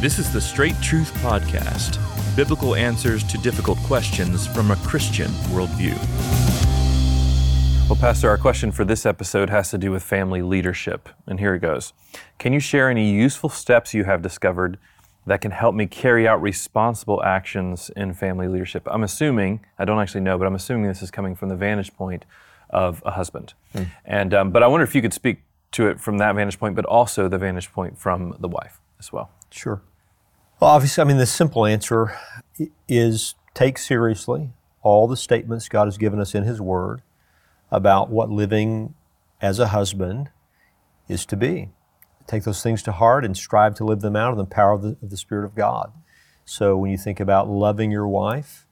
This is the Straight Truth Podcast biblical answers to difficult questions from a Christian worldview. Well, Pastor, our question for this episode has to do with family leadership. And here it goes Can you share any useful steps you have discovered that can help me carry out responsible actions in family leadership? I'm assuming, I don't actually know, but I'm assuming this is coming from the vantage point of a husband. Mm. And, um, but I wonder if you could speak to it from that vantage point, but also the vantage point from the wife as well. Sure. Well, obviously, I mean, the simple answer is take seriously all the statements God has given us in His Word about what living as a husband is to be. Take those things to heart and strive to live them out in the power of the, of the Spirit of God. So when you think about loving your wife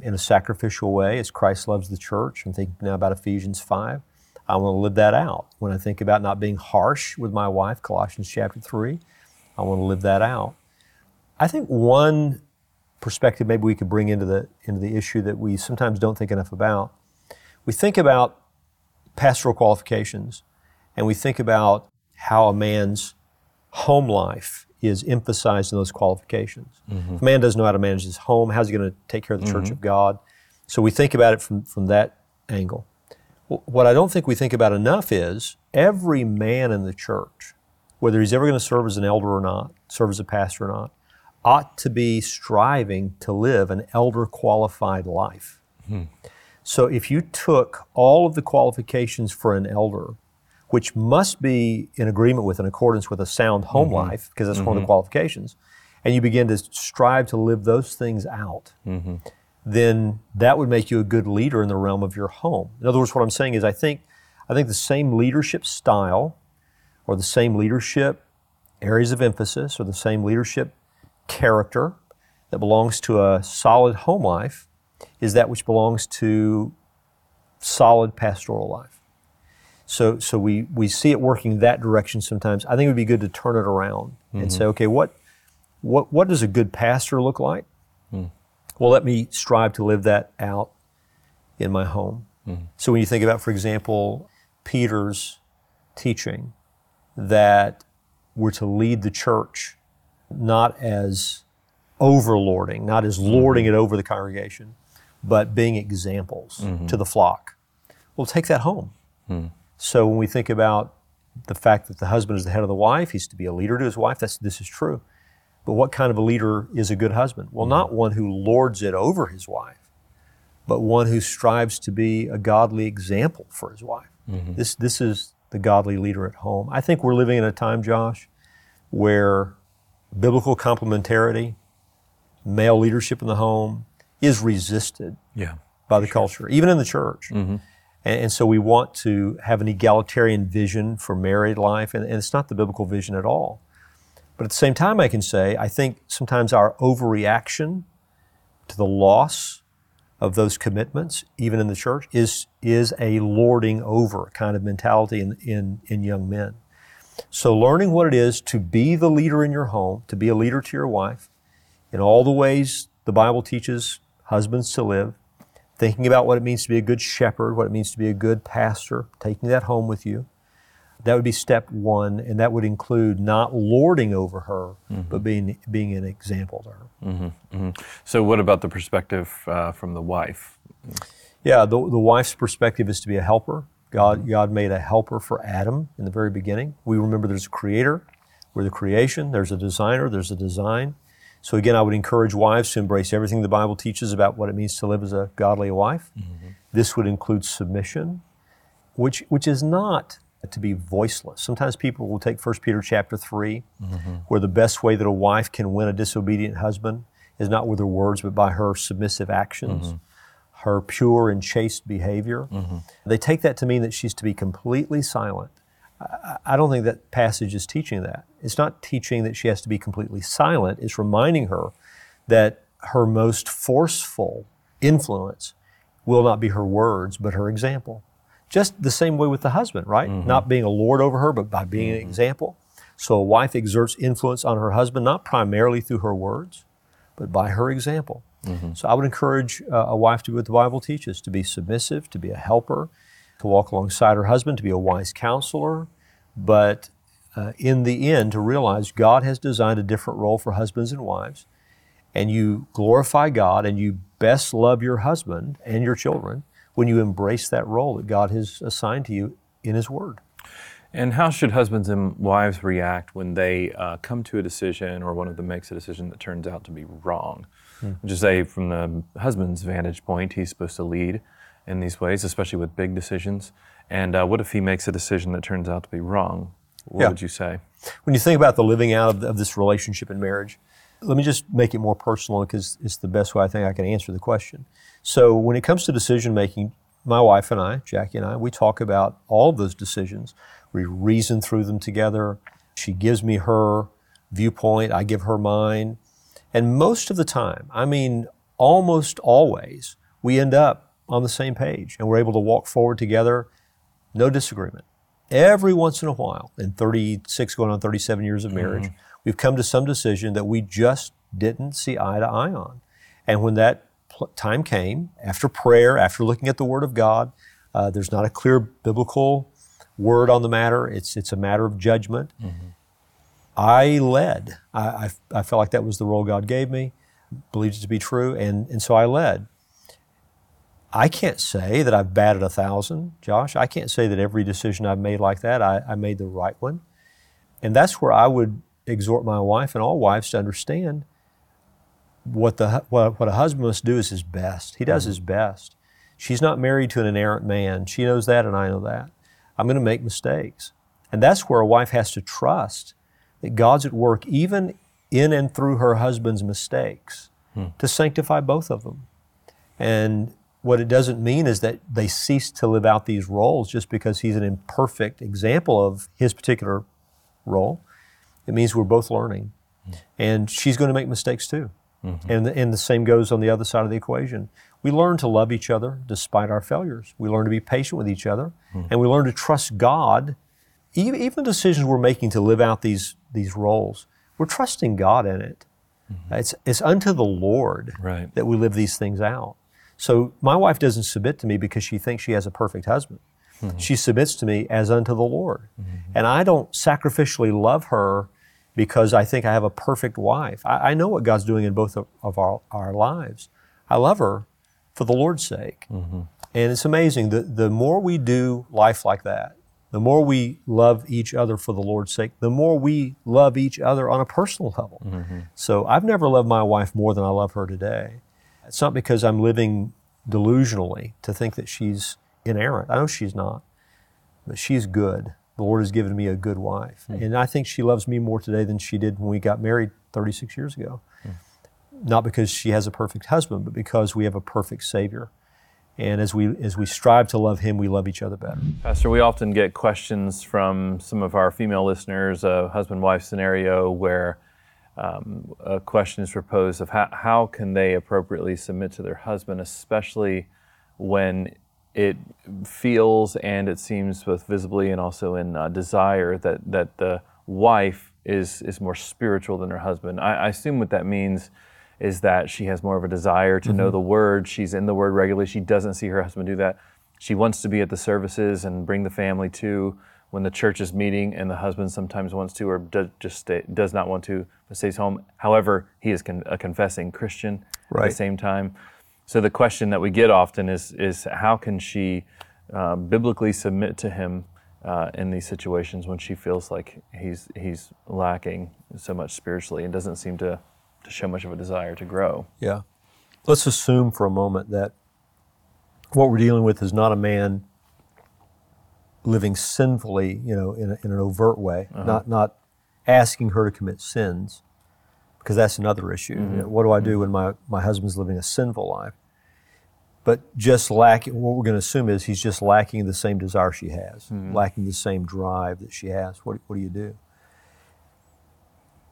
in a sacrificial way as Christ loves the church, I'm thinking now about Ephesians 5. I want to live that out. When I think about not being harsh with my wife, Colossians chapter 3, I want to live that out. I think one perspective maybe we could bring into the into the issue that we sometimes don't think enough about. We think about pastoral qualifications and we think about how a man's home life is emphasized in those qualifications. Mm-hmm. If a man doesn't know how to manage his home, how's he going to take care of the mm-hmm. church of God? So we think about it from, from that angle. What I don't think we think about enough is every man in the church, whether he's ever going to serve as an elder or not, serve as a pastor or not, ought to be striving to live an elder qualified life. Hmm. So if you took all of the qualifications for an elder, which must be in agreement with, in accordance with a sound home mm-hmm. life, because that's mm-hmm. one of the mm-hmm. qualifications, and you begin to strive to live those things out, mm-hmm. then that would make you a good leader in the realm of your home. In other words, what I'm saying is I think I think the same leadership style or the same leadership areas of emphasis or the same leadership character that belongs to a solid home life is that which belongs to solid pastoral life. So, so we, we see it working that direction sometimes. I think it would be good to turn it around mm-hmm. and say, okay, what, what, what does a good pastor look like? Mm. Well, let me strive to live that out in my home. Mm. So when you think about, for example, Peter's teaching that we're to lead the church not as overlording, not as lording mm-hmm. it over the congregation, but being examples mm-hmm. to the flock. Well, take that home. Mm. So when we think about the fact that the husband is the head of the wife, he's to be a leader to his wife, that's, this is true. But what kind of a leader is a good husband? Well, not mm-hmm. one who lords it over his wife, but one who strives to be a godly example for his wife. Mm-hmm. This, this is the godly leader at home. I think we're living in a time, Josh, where biblical complementarity, male leadership in the home is resisted yeah, by the sure. culture, even in the church. Mm-hmm. And, and, so we want to have an egalitarian vision for married life, and, and it's not the biblical vision at all. But at the same time, I can say, I think sometimes our overreaction to the loss of those commitments, even in the church, is, is a lording over kind of mentality in, in, in young men. So, learning what it is to be the leader in your home, to be a leader to your wife, in all the ways the Bible teaches husbands to live, thinking about what it means to be a good shepherd, what it means to be a good pastor, taking that home with you. That would be step one, and that would include not lording over her, mm-hmm. but being being an example to her. Mm-hmm, mm-hmm. So, what about the perspective uh, from the wife? Yeah, the, the wife's perspective is to be a helper, God, God made a helper for Adam in the very beginning. We remember there's a creator, we're the creation, there's a designer, there's a design. So again, I would encourage wives to embrace everything the Bible teaches about what it means to live as a godly wife. Mm-hmm. This would include submission, which, which is not to be voiceless. Sometimes people will take 1 Peter chapter 3, mm-hmm. where the best way that a wife can win a disobedient husband is not with her words, but by her submissive actions. Mm-hmm her pure and chaste behavior. Mm-hmm. They take that to mean that she's to be completely silent. I, I don't think that passage is teaching that. It's not teaching that she has to be completely silent, it's reminding her that her most forceful influence will not be her words, but her example. Just the same way with the husband, right? Mm-hmm. Not being a lord over her, but by being mm-hmm. an example. So a wife exerts influence on her husband, not primarily through her words, but by her example. Mm-hmm. So I would encourage uh, a wife to do what the Bible teaches to be submissive, to be a helper, to walk alongside her husband, to be a wise counselor, but uh, in the end to realize God has designed a different role for husbands and wives, and you glorify God and you best love your husband and your children when you embrace that role that God has assigned to you in His Word. And how should husbands and wives react when they uh, come to a decision or one of them makes a decision that turns out to be wrong? Hmm. Just say, from the husband's vantage point, he's supposed to lead in these ways, especially with big decisions. And uh, what if he makes a decision that turns out to be wrong? What yeah. would you say? When you think about the living out of, of this relationship in marriage, let me just make it more personal because it's the best way I think I can answer the question. So, when it comes to decision making, my wife and I, Jackie and I, we talk about all of those decisions. We reason through them together. She gives me her viewpoint, I give her mine. And most of the time, I mean, almost always, we end up on the same page and we're able to walk forward together, no disagreement. Every once in a while, in 36 going on 37 years of marriage, mm-hmm. we've come to some decision that we just didn't see eye to eye on. And when that time came, after prayer, after looking at the Word of God, uh, there's not a clear biblical word on the matter. It's, it's a matter of judgment. Mm-hmm. I led. I, I, I, felt like that was the role God gave me, believed it to be true, and, and so I led. I can't say that I've batted a thousand, Josh. I can't say that every decision I've made like that, I, I made the right one. And that's where I would exhort my wife and all wives to understand what, the, what, what a husband must do is his best. He does mm-hmm. his best. She's not married to an inerrant man. She knows that, and I know that. I'm going to make mistakes. And that's where a wife has to trust that God's at work even in and through her husband's mistakes hmm. to sanctify both of them. And what it doesn't mean is that they cease to live out these roles just because he's an imperfect example of his particular role. It means we're both learning. Hmm. And she's going to make mistakes too. Mm-hmm. And, the, and the same goes on the other side of the equation. We learn to love each other despite our failures. We learn to be patient with each other. Mm-hmm. And we learn to trust God. Even, even the decisions we're making to live out these, these roles, we're trusting God in it. Mm-hmm. It's, it's unto the Lord right. that we live these things out. So my wife doesn't submit to me because she thinks she has a perfect husband. Mm-hmm. She submits to me as unto the Lord. Mm-hmm. And I don't sacrificially love her because I think I have a perfect wife. I, I know what God's doing in both of, of, our, our lives. I love her for the Lord's sake. Mm-hmm. And it's amazing. The, the more we do life like that, the more we love each other for the Lord's sake, the more we love each other on a personal level. Mm-hmm. So I've never loved my wife more than I love her today. It's not because I'm living delusionally to think that she's inerrant. I know she's not, but she's good. The Lord has given me a good wife. Mm-hmm. And I think she loves me more today than she did when we got married 36 years ago. Mm-hmm. Not because she has a perfect husband, but because we have a perfect Savior. And as we, as we strive to love Him, we love each other better. Pastor, we often get questions from some of our female listeners, a husband wife scenario where um, a question is proposed of how, how can they appropriately submit to their husband, especially when it feels and it seems both visibly and also in uh, desire that, that the wife is, is more spiritual than her husband. I, I, assume what that means is that she has more of a desire to mm-hmm. know the word. She's in the word regularly. She doesn't see her husband do that. She wants to be at the services and bring the family to when the church is meeting, and the husband sometimes wants to or does, just stay, does not want to, but stays home. However, he is con- a confessing Christian right. at the same time. So the question that we get often is, is how can she uh, biblically submit to him uh, in these situations when she feels like he's, he's lacking so much spiritually and doesn't seem to, to show much of a desire to grow? Yeah. Let's assume for a moment that what we're dealing with is not a man living sinfully, you know, in, a, in an overt way, uh-huh. not, not asking her to commit sins, because that's another issue. Mm-hmm. You know, what do I do mm-hmm. when my, my husband's living a sinful life? But just lacking, what we're going to assume is he's just lacking the same desire she has, mm-hmm. lacking the same drive that she has. What, what do you do?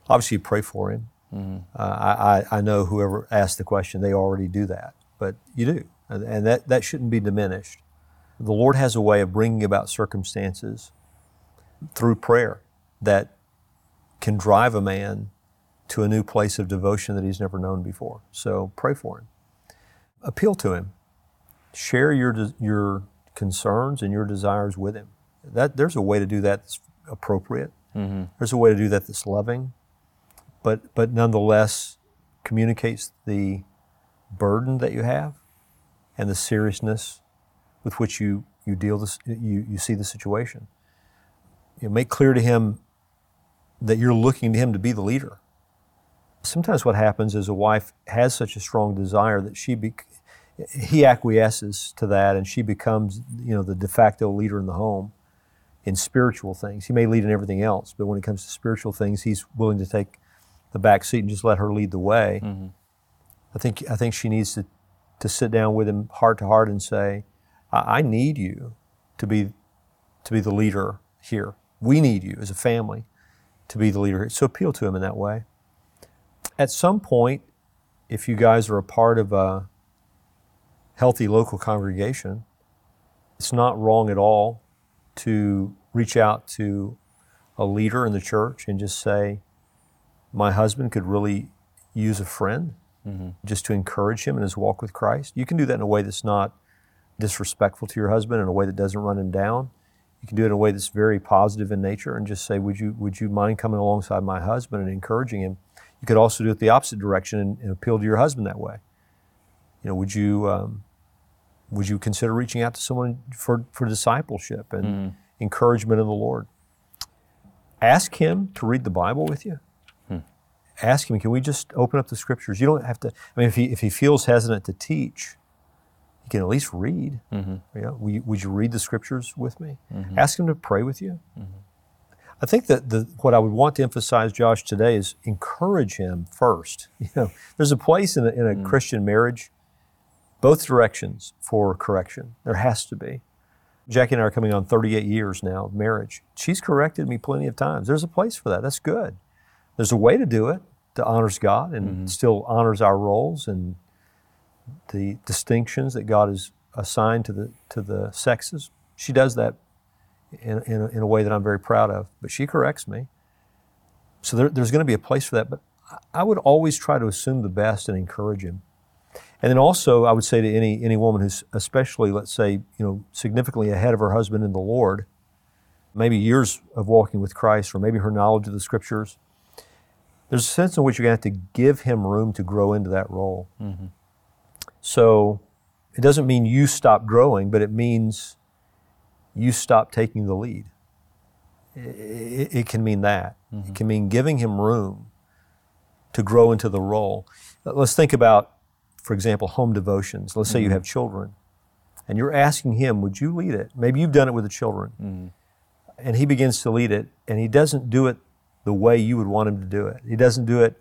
Obviously, you pray for him. Mm-hmm. Uh, I, I know whoever asked the question, they already do that, but you do. And, that, that shouldn't be diminished. The Lord has a way of bringing about circumstances through prayer that can drive a man to a new place of devotion that he's never known before. So pray for him. Appeal to him. Share your, your concerns and your desires with him. That, there's a way to do that that's appropriate. There's a way to do that that's loving, but but nonetheless communicates the burden that you have and the seriousness with which you you deal this you, you see the situation. You know, make clear to him that you're looking to him to be the leader. Sometimes what happens is a wife has such a strong desire that she be, he acquiesces to that and she becomes you know the de facto leader in the home in spiritual things. He may lead in everything else, but when it comes to spiritual things, he's willing to take the back seat and just let her lead the way. Mm-hmm. I think I think she needs to to sit down with him heart to heart and say, I, I need you to be to be the leader here. We need you as a family to be the leader. So appeal to him in that way. At some point, if you guys are a part of a healthy local congregation, it's not wrong at all to reach out to a leader in the church and just say, My husband could really use a friend mm-hmm. just to encourage him in his walk with Christ. You can do that in a way that's not disrespectful to your husband, in a way that doesn't run him down. You can do it in a way that's very positive in nature and just say, Would you, would you mind coming alongside my husband and encouraging him? You could also do it the opposite direction and, and appeal to your husband that way. You know, would you, um, would you consider reaching out to someone for, for discipleship and mm. encouragement in the Lord? Ask him to read the Bible with you. Ask him, can we just open up the scriptures? You don't have to, I mean, if he, if he feels hesitant to teach, he can at least read. Mm-hmm. You know, would, you, would, you, read the scriptures with me? Mm-hmm. Ask him to pray with you. Mm-hmm. I think that the, what I would want to emphasize, Josh, today is encourage him first. You know, there's a place in a, in a mm. Christian marriage both directions for correction. There has to be. Jackie and I are coming on 38 years now of marriage. She's corrected me plenty of times. There's a place for that. That's good. There's a way to do it that honors God and mm-hmm. still honors our roles and the distinctions that God has assigned to the to the sexes. She does that in, in, a, in a way that I'm very proud of. But she corrects me. So there, there's going to be a place for that. But I would always try to assume the best and encourage him. And then also, I would say to any any woman who's especially, let's say, you know, significantly ahead of her husband in the Lord, maybe years of walking with Christ, or maybe her knowledge of the Scriptures. There's a sense in which you're going to have to give him room to grow into that role. Mm-hmm. So, it doesn't mean you stop growing, but it means you stop taking the lead. It, it can mean that. Mm-hmm. It can mean giving him room to grow into the role. Let's think about for example, home devotions. Let's say mm-hmm. you have children and you're asking him, would you lead it? Maybe you've done it with the children. Mm-hmm. And he begins to lead it and he doesn't do it the way you would want him to do it. He doesn't do it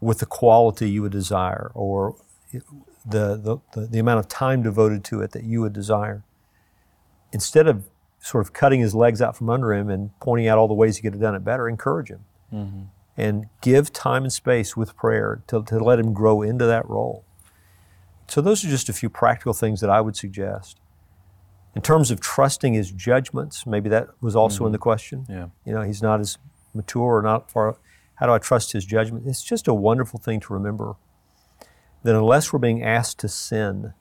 with the quality you would desire or the, the, the, the amount of time devoted to it that you would desire. Instead of sort of cutting his legs out from under him and pointing out all the ways he could have done it better, encourage him. Mm-hmm. And give time and space with prayer to, to let him grow into that role. So, those are just a few practical things that I would suggest. In terms of trusting his judgments, maybe that was also mm-hmm. in the question. Yeah. You know, he's not as mature or not far. How do I trust his judgment? It's just a wonderful thing to remember that unless we're being asked to sin,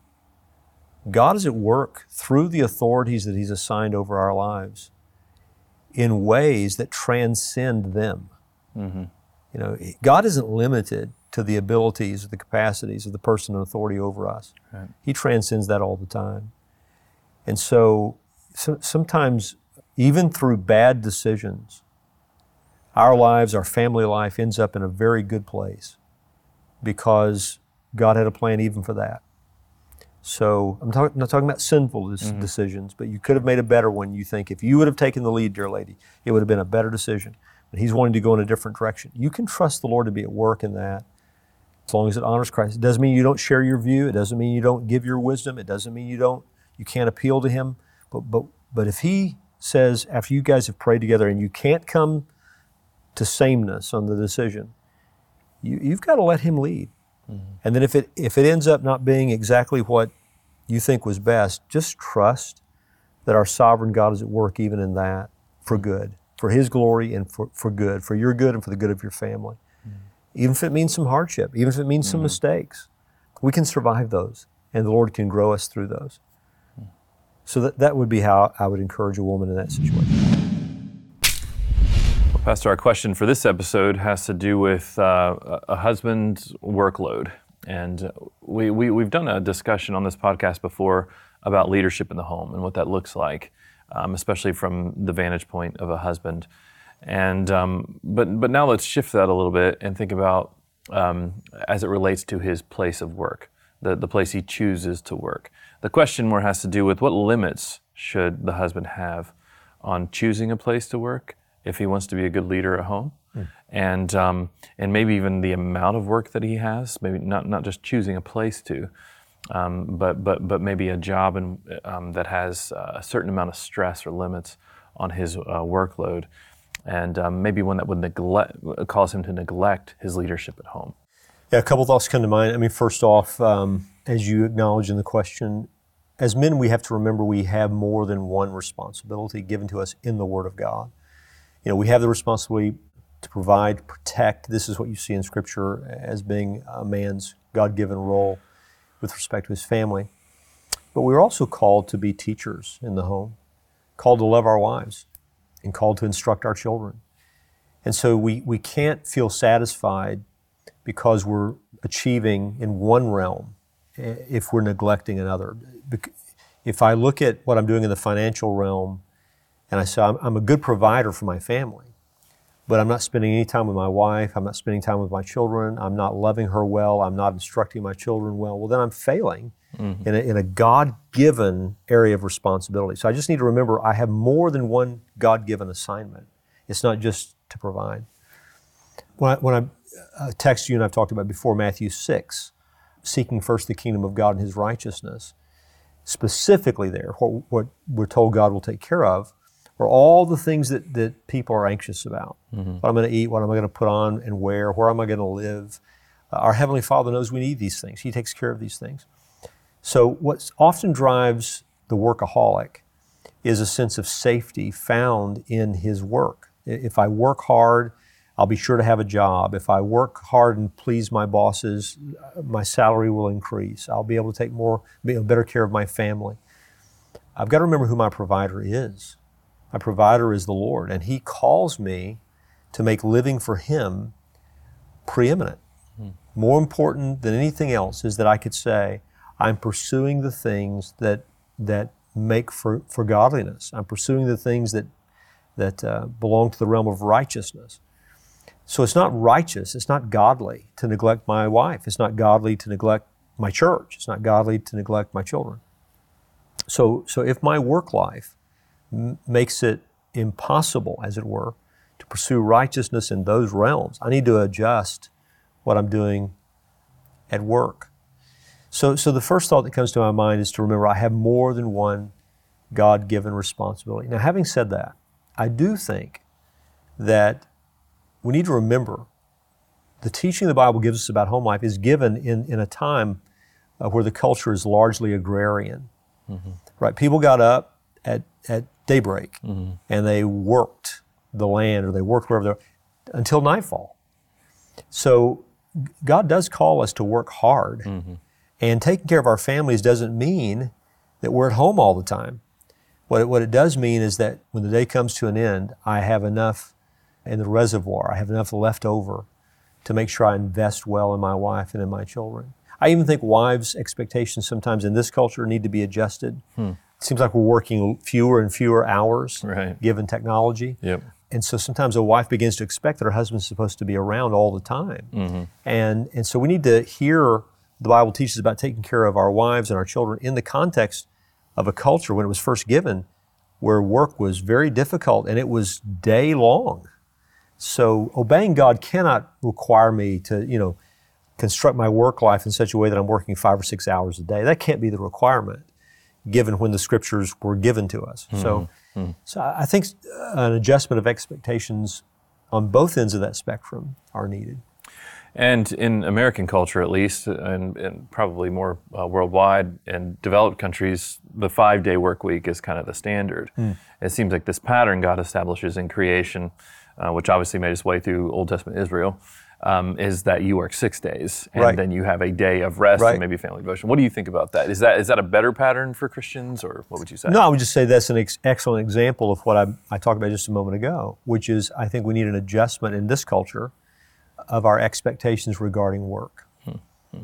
God is at work through the authorities that He's assigned over our lives in ways that transcend them. Mm-hmm. You know, God isn't limited to the abilities or the capacities of the person in authority over us. Right. He transcends that all the time. And so, so, sometimes, even through bad decisions, our lives, our family life ends up in a very good place because God had a plan even for that. So I'm talk, not talking about sinful mm-hmm. decisions, but you could have made a better one. You think if you would have taken the lead, dear lady, it would have been a better decision. But He's wanting to go in a different direction. You can trust the Lord to be at work in that as long as it honors Christ. It doesn't mean you don't share your view. It doesn't mean you don't give your wisdom. It doesn't mean you don't you can't appeal to him. But but but if he says after you guys have prayed together and you can't come to sameness on the decision, you, you've got to let him lead. Mm-hmm. And then if it if it ends up not being exactly what you think was best, just trust that our sovereign God is at work even in that for good, for his glory and for, for good, for your good and for the good of your family even if it means some hardship, even if it means mm-hmm. some mistakes. We can survive those, and the Lord can grow us through those. So that, that would be how I would encourage a woman in that situation. Pastor, our question for this episode has to do with uh, a husband's workload. And we, we, we've done a discussion on this podcast before about leadership in the home and what that looks like, um, especially from the vantage point of a husband. And um, but but now let's shift that a little bit and think about um, as it relates to his place of work, the the place he chooses to work. The question more has to do with what limits should the husband have on choosing a place to work if he wants to be a good leader at home, mm. and um, and maybe even the amount of work that he has. Maybe not not just choosing a place to, um, but but but maybe a job and um, that has uh, a certain amount of stress or limits on his uh, workload, and um, maybe one that would neglect cause him to neglect his leadership at home. Yeah, a couple thoughts come to mind. I mean, first off, um, as you acknowledge in the question, as men, we have to remember we have more than one responsibility given to us in the Word of God you know, we have the responsibility to provide, protect. This is what you see in Scripture as being a man's God given role with respect to his family. But we're also called to be teachers in the home, called to love our wives, and called to instruct our children. And so we, we can't feel satisfied because we're achieving in one realm eh, if we're neglecting another. If I look at what I'm doing in the financial realm and I said, I'm, I'm a good provider for my family, but I'm not spending any time with my wife. I'm not spending time with my children. I'm not loving her well. I'm not instructing my children well. Well, then I'm failing mm-hmm. in a, in a God given area of responsibility. So I just need to remember I have more than one God given assignment. It's not just to provide. When I, when I uh, text you and I've talked about before, Matthew 6, seeking first the kingdom of God and his righteousness, specifically there, what, what we're told God will take care of are all the things that, that people are anxious about. Mm-hmm. What I'm going to eat, what am I going to put on and wear, where am I going to live? Uh, our Heavenly Father knows we need these things. He takes care of these things. So, what often drives the workaholic is a sense of safety found in his work. If I work hard, I'll be sure to have a job. If I work hard and please my bosses, uh, my salary will increase. I'll be able to take more, better care of my family. I've got to remember who my provider is. My provider is the Lord, and He calls me to make living for Him preeminent. Hmm. More important than anything else is that I could say, I'm pursuing the things that, that make for, for godliness. I'm pursuing the things that, that uh, belong to the realm of righteousness. So it's not righteous, it's not godly to neglect my wife. It's not godly to neglect my church. It's not godly to neglect my children. So, so if my work life m- makes it impossible, as it were, to pursue righteousness in those realms. I need to adjust what I'm doing at work. So, so the first thought that comes to my mind is to remember I have more than one God given responsibility. Now, having said that, I do think that we need to remember the teaching the Bible gives us about home life is given in, in a time uh, where the culture is largely agrarian. Mm-hmm. Right? People got up at, at daybreak, mm-hmm. and they worked the land or they worked wherever they until nightfall. So God does call us to work hard, mm-hmm. and taking care of our families doesn't mean that we're at home all the time. What it, what it does mean is that when the day comes to an end, I have enough in the reservoir, I have enough left over to make sure I invest well in my wife and in my children. I even think wives' expectations sometimes in this culture need to be adjusted. Hmm seems like we're working fewer and fewer hours right. given technology. Yep. And so sometimes a wife begins to expect that her husband's supposed to be around all the time. Mm-hmm. And, and so we need to hear the Bible teaches about taking care of our wives and our children in the context of a culture when it was first given where work was very difficult and it was day long. So obeying God cannot require me to, you know, construct my work life in such a way that I'm working five or six hours a day. That can't be the requirement given when the scriptures were given to us. Mm-hmm. So, mm-hmm. so I think an adjustment of expectations on both ends of that spectrum are needed. And in American culture, at least, and, and probably more uh, worldwide, and developed countries, the five day work week is kind of the standard. Mm. It seems like this pattern God establishes in creation, uh, which obviously made its way through Old Testament Israel, um, is that you work six days and Right. then you have a day of rest Right. and maybe family devotion. What do you think about that? Is that is that a better pattern for Christians, or what would you say? No, I would just say that's an ex- excellent example of what I, I talked about just a moment ago, which is I think we need an adjustment in this culture of our expectations regarding work.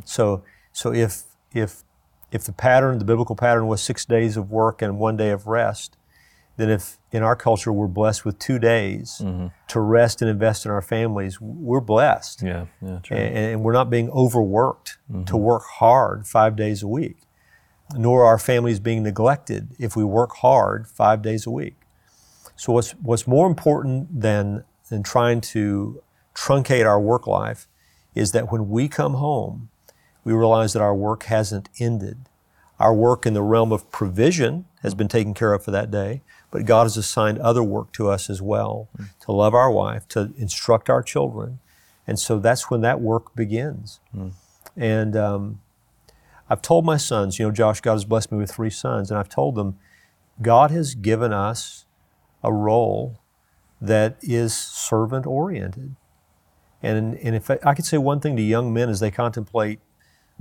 So, so if if if the pattern, the biblical pattern, was six days of work and one day of rest, then if in our culture we're blessed with two days mm-hmm. to rest and invest in our families, we're blessed Yeah, yeah, true. and, and we're not being overworked to mm-hmm. work hard five days a week, nor are our families being neglected if we work hard five days a week. So what's what's more important than than trying to truncate our work life is that when we come home, we realize that our work hasn't ended. Our work in the realm of provision has been taken care of for that day, but God has assigned other work to us as well hmm. to love our wife, to instruct our children. And so that's when that work begins. Hmm. And um, I've told my sons, you know, Josh, God has blessed me with three sons, and I've told them, God has given us a role that is servant oriented. And, and if I, I could say one thing to young men as they contemplate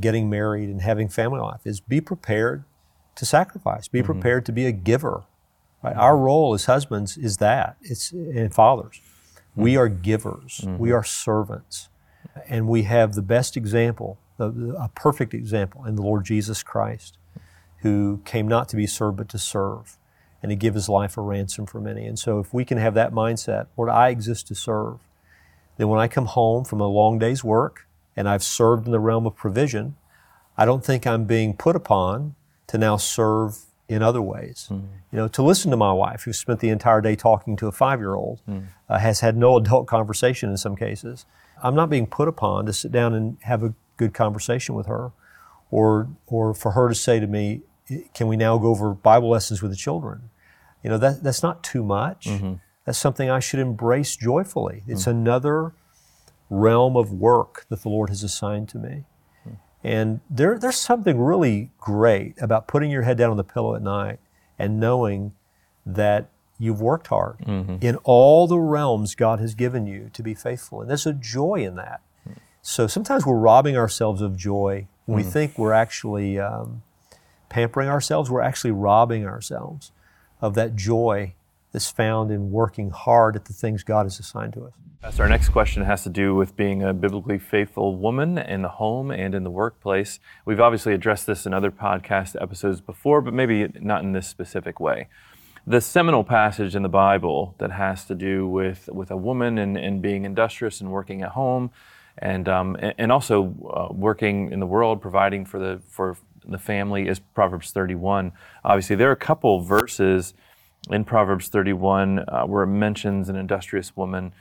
getting married and having family life is be prepared to sacrifice, be mm-hmm. prepared to be a giver. Right? Our role as husbands is that. It's and fathers. We mm-hmm. are givers. Mm-hmm. We are servants. And we have the best example, the- the- a perfect example in the Lord Jesus Christ, who came not to be served but to serve and to give his life a ransom for many. And so if we can have that mindset, Lord, I exist to serve, then when I come home from a long day's work and I've served in the realm of provision, I don't think I'm being put upon to now serve in other ways. Hmm. You know, to listen to my wife, who spent the entire day talking to a five year old, hmm. uh, has had no adult conversation in some cases. I'm not being put upon to sit down and have a good conversation with her, or, or for her to say to me, Can we now go over Bible lessons with the children? You know, that, that's not too much. Mm-hmm. That's something I should embrace joyfully. It's mm. another realm of work that the Lord has assigned to me. And there, there's something really great about putting your head down on the pillow at night and knowing that you've worked hard in all the realms God has given you to be faithful. And there's a joy in that. So sometimes we're robbing ourselves of joy when we think we're actually um, pampering ourselves. We're actually robbing ourselves of that joy that's found in working hard at the things God has assigned to us. Our next question has to do with being a biblically faithful woman in the home and in the workplace. We've obviously addressed this in other podcast episodes before, but maybe not in this specific way. The seminal passage in the Bible that has to do with, with a woman and, and being industrious and working at home and, um, and and also uh, working in the world, providing for the, for the family is Proverbs 31. Obviously, there are a couple verses in Proverbs 31 uh, where it mentions an industrious woman.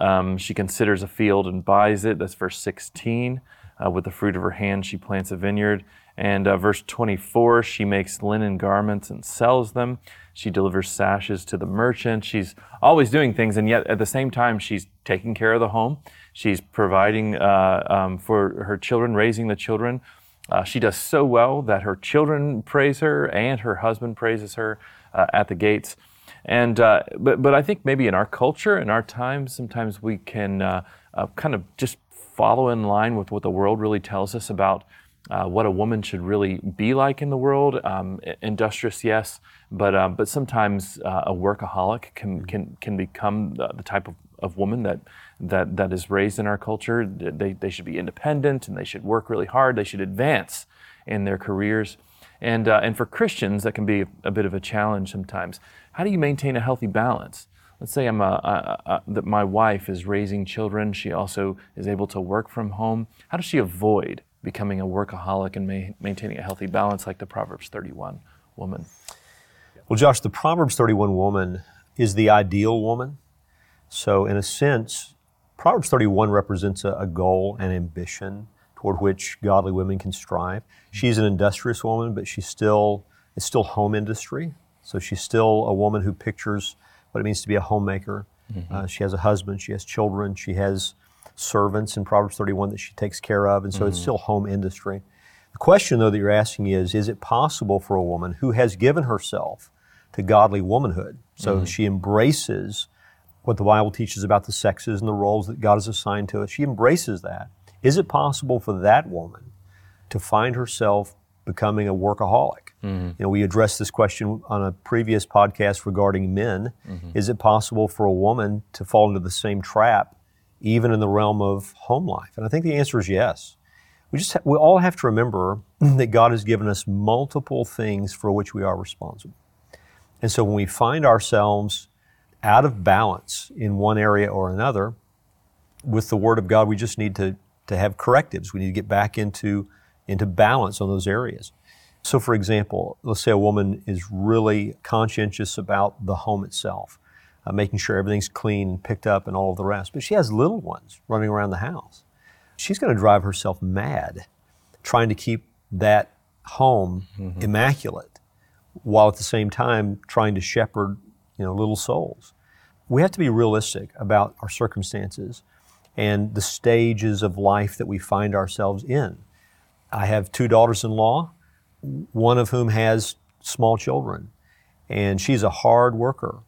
Um, she considers a field and buys it. That's verse 16. Uh, with the fruit of her hand, she plants a vineyard. And uh, verse 24, she makes linen garments and sells them. She delivers sashes to the merchant. She's always doing things, and yet at the same time, she's taking care of the home. She's providing uh, um, for her children, raising the children. Uh, she does so well that her children praise her and her husband praises her at the gates. And uh, but but I think maybe in our culture, in our times, sometimes we can uh, uh, kind of just follow in line with what the world really tells us about uh, what a woman should really be like in the world. Um, industrious, yes, but um, but sometimes uh, a workaholic can can can become the, the type of, of woman that that that is raised in our culture. They they should be independent and they should work really hard. They should advance in their careers. And, uh, and for Christians, that can be a bit of a challenge sometimes. How do you maintain a healthy balance? Let's say I'm a, a, a, that my wife is raising children. She also is able to work from home. How does she avoid becoming a workaholic and ma- maintaining a healthy balance like the Proverbs 31 woman? Well, Josh, the Proverbs 31 woman is the ideal woman. So, in a sense, Proverbs 31 represents a, a goal and ambition toward which godly women can strive. She's an industrious woman, but she's still, it's still home industry. So, she's still a woman who pictures what it means to be a homemaker. Mm-hmm. Uh, she has a husband, she has children, she has servants in Proverbs 31 that she takes care of, and so it's mm-hmm. still home industry. The question, though, that you're asking is Is it possible for a woman who has given herself to godly womanhood? So mm-hmm. she embraces what the Bible teaches about the sexes and the roles that God has assigned to us. She embraces that. Is it possible for that woman to find herself becoming a workaholic? Mm-hmm. You know, we addressed this question on a previous podcast regarding men. Mm-hmm. Is it possible for a woman to fall into the same trap, even in the realm of home life? And I think the answer is yes. We just ha- we all have to remember that God has given us multiple things for which we are responsible. And so when we find ourselves out of balance in one area or another, with the Word of God, we just need to, to have correctives. We need to get back into, into balance on those areas. So, for example, let's say a woman is really conscientious about the home itself, uh, making sure everything's clean and picked up and all of the rest, but she has little ones running around the house. She's going to drive herself mad trying to keep that home mm-hmm. immaculate while at the same time trying to shepherd you know, little souls. We have to be realistic about our circumstances and the stages of life that we find ourselves in. I have two daughters in law, one of whom has small children, and she's a hard worker.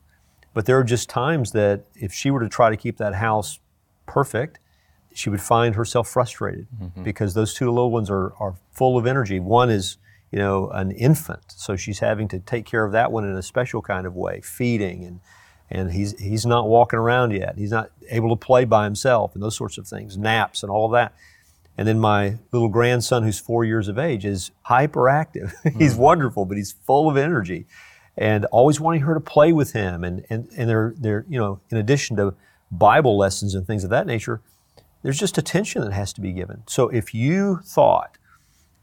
But there are just times that if she were to try to keep that house perfect, she would find herself frustrated mm-hmm. because those two little ones are, are full of energy. One is you know, an infant. So she's having to take care of that one in a special kind of way, feeding and and he's he's not walking around yet. He's not able to play by himself and those sorts of things, naps and all of that. And then my little grandson, who's four years of age, is hyperactive. he's mm. wonderful, but he's full of energy, and always wanting her to play with him. And and and they're they're you know, in addition to Bible lessons and things of that nature, there's just attention that has to be given. So if you thought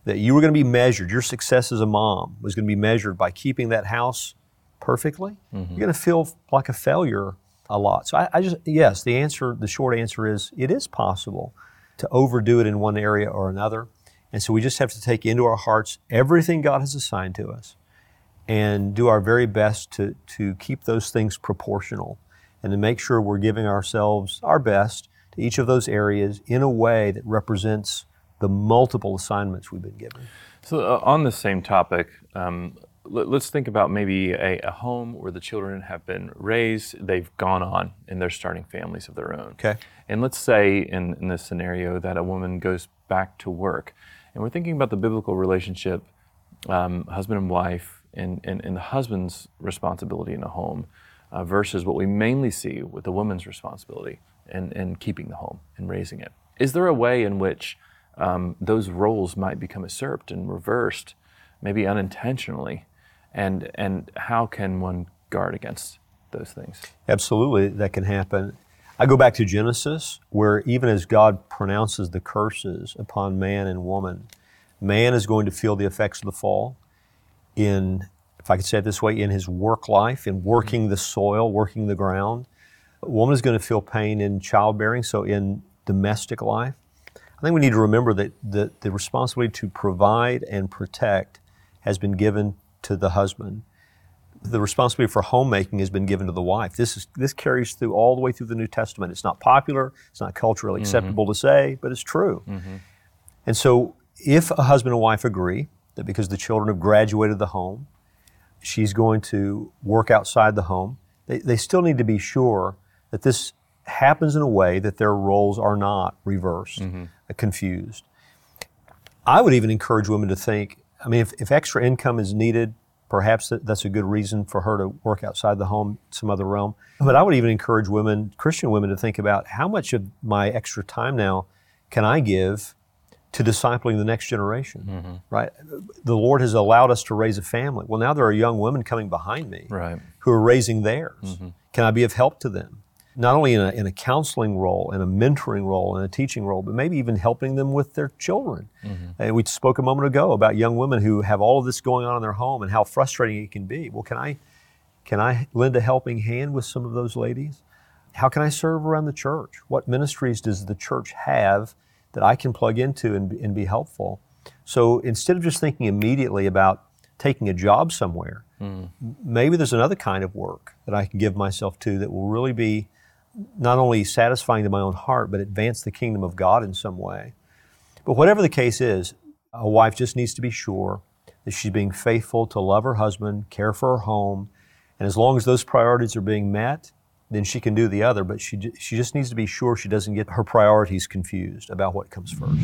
that you were going to be measured, your success as a mom was going to be measured by keeping that house perfectly, mm-hmm. you're going to feel like a failure a lot. So I, I, just, yes, the answer, the short answer is it is possible to overdo it in one area or another. And so we just have to take into our hearts everything God has assigned to us and do our very best to, to keep those things proportional and to make sure we're giving ourselves our best to each of those areas in a way that represents the multiple assignments we've been given. So, uh, on the same topic, um, let, us think about maybe a, a, home where the children have been raised, they've gone on, and they're starting families of their own. Okay. And let's say in, in this scenario that a woman goes back to work, and we're thinking about the biblical relationship, um, husband and wife, and, and, and, the husband's responsibility in a home uh, versus what we mainly see with the woman's responsibility in, in keeping the home and raising it. Is there a way in which um, those roles might become usurped and reversed, maybe unintentionally. And, and how can one guard against those things? Absolutely, that can happen. I go back to Genesis, where even as God pronounces the curses upon man and woman, man is going to feel the effects of the fall in, if I could say it this way, in his work life, in mm-hmm. working the soil, working the ground. A woman is going to feel pain in childbearing, so in domestic life. I think we need to remember that the, the responsibility to provide and protect has been given to the husband. The responsibility for homemaking has been given to the wife. This is this carries through all the way through the New Testament. It's not popular, it's not culturally mm-hmm. acceptable to say, but it's true. Mm-hmm. And so, if a husband and wife agree that because the children have graduated the home, she's going to work outside the home, they, they still need to be sure that this happens in a way that their roles are not reversed, mm-hmm. Uh, confused. I would even encourage women to think I mean, if, if extra income is needed, perhaps that's a good reason for her to work outside the home, some other realm. But I would even encourage women, Christian women, to think about how much of my extra time now can I give to discipling the next generation, mm-hmm. right? The Lord has allowed us to raise a family. Well, now there are young women coming behind me right. who are raising theirs. Mm-hmm. Can I be of help to them? Not only in a, in a counseling role, in a mentoring role, in a teaching role, but maybe even helping them with their children. Mm-hmm. And we spoke a moment ago about young women who have all of this going on in their home and how frustrating it can be. Well, can I, can I lend a helping hand with some of those ladies? How can I serve around the church? What ministries does the church have that I can plug into and, and be helpful? So instead of just thinking immediately about taking a job somewhere, mm. maybe there's another kind of work that I can give myself to that will really be not only satisfying to my own heart, but advance the kingdom of God in some way. But whatever the case is, a wife just needs to be sure that she's being faithful to love her husband, care for her home, and as long as those priorities are being met, then she can do the other. But she she just needs to be sure she doesn't get her priorities confused about what comes first.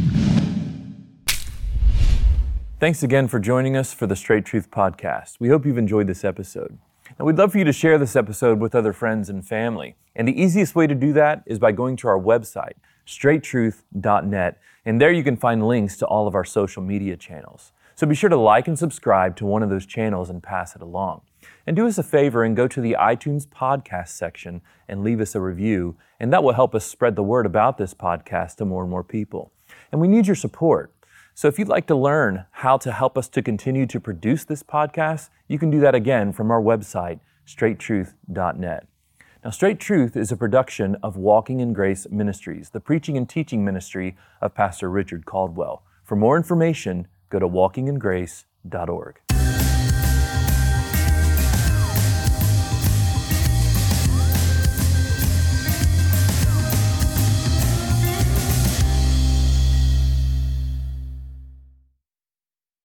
Thanks again for joining us for the Straight Truth Podcast. We hope you've enjoyed this episode. And we'd love for you to share this episode with other friends and family. And the easiest way to do that is by going to our website, straighttruth.net, and there you can find links to all of our social media channels. So be sure to like and subscribe to one of those channels and pass it along. And do us a favor and go to the iTunes podcast section and leave us a review, and that will help us spread the word about this podcast to more and more people. And we need your support. So if you'd like to learn how to help us to continue to produce this podcast, you can do that again from our website, straighttruth.net. Now, Straight Truth is a production of Walking in Grace Ministries, the preaching and teaching ministry of Pastor Richard Caldwell. For more information, go to walkingingrace.org.